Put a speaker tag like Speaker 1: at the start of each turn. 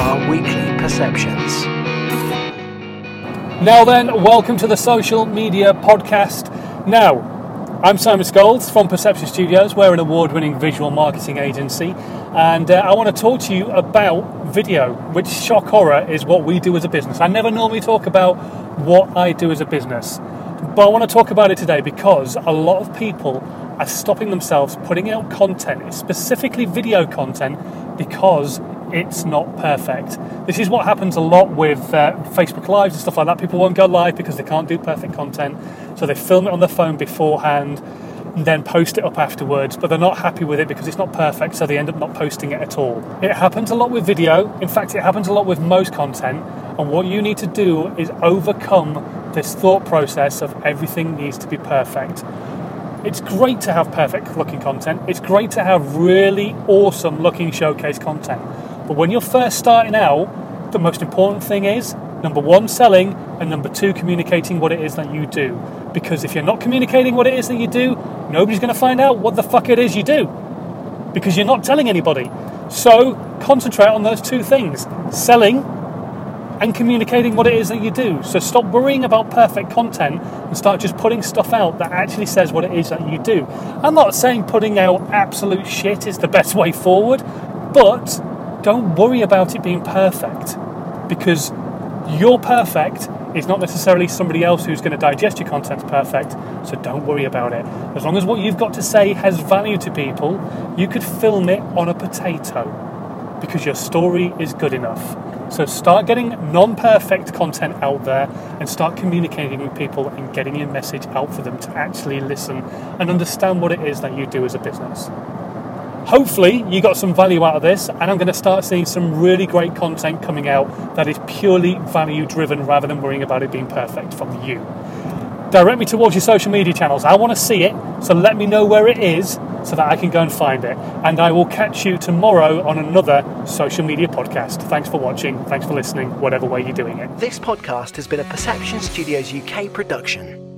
Speaker 1: our weekly perceptions.
Speaker 2: Now then, welcome to the Social Media Podcast. Now, I'm Simon Scholes from Perception Studios. We're an award winning visual marketing agency, and uh, I want to talk to you about video, which, shock horror, is what we do as a business. I never normally talk about what I do as a business, but I want to talk about it today because a lot of people are stopping themselves putting out content, specifically video content, because it's not perfect. This is what happens a lot with uh, Facebook Lives and stuff like that. People won't go live because they can't do perfect content, so they film it on their phone beforehand and then post it up afterwards, but they're not happy with it because it's not perfect, so they end up not posting it at all. It happens a lot with video, in fact, it happens a lot with most content, and what you need to do is overcome this thought process of everything needs to be perfect. It's great to have perfect looking content, it's great to have really awesome looking showcase content. But when you're first starting out, the most important thing is number one, selling, and number two, communicating what it is that you do. Because if you're not communicating what it is that you do, nobody's going to find out what the fuck it is you do. Because you're not telling anybody. So concentrate on those two things selling and communicating what it is that you do. So stop worrying about perfect content and start just putting stuff out that actually says what it is that you do. I'm not saying putting out absolute shit is the best way forward, but don't worry about it being perfect because you're perfect is not necessarily somebody else who's going to digest your content perfect, so don't worry about it. As long as what you've got to say has value to people, you could film it on a potato because your story is good enough. So start getting non perfect content out there and start communicating with people and getting your message out for them to actually listen and understand what it is that you do as a business. Hopefully, you got some value out of this, and I'm going to start seeing some really great content coming out that is purely value driven rather than worrying about it being perfect from you. Direct me towards your social media channels. I want to see it, so let me know where it is so that I can go and find it. And I will catch you tomorrow on another social media podcast. Thanks for watching, thanks for listening, whatever way you're doing it.
Speaker 1: This podcast has been a Perception Studios UK production.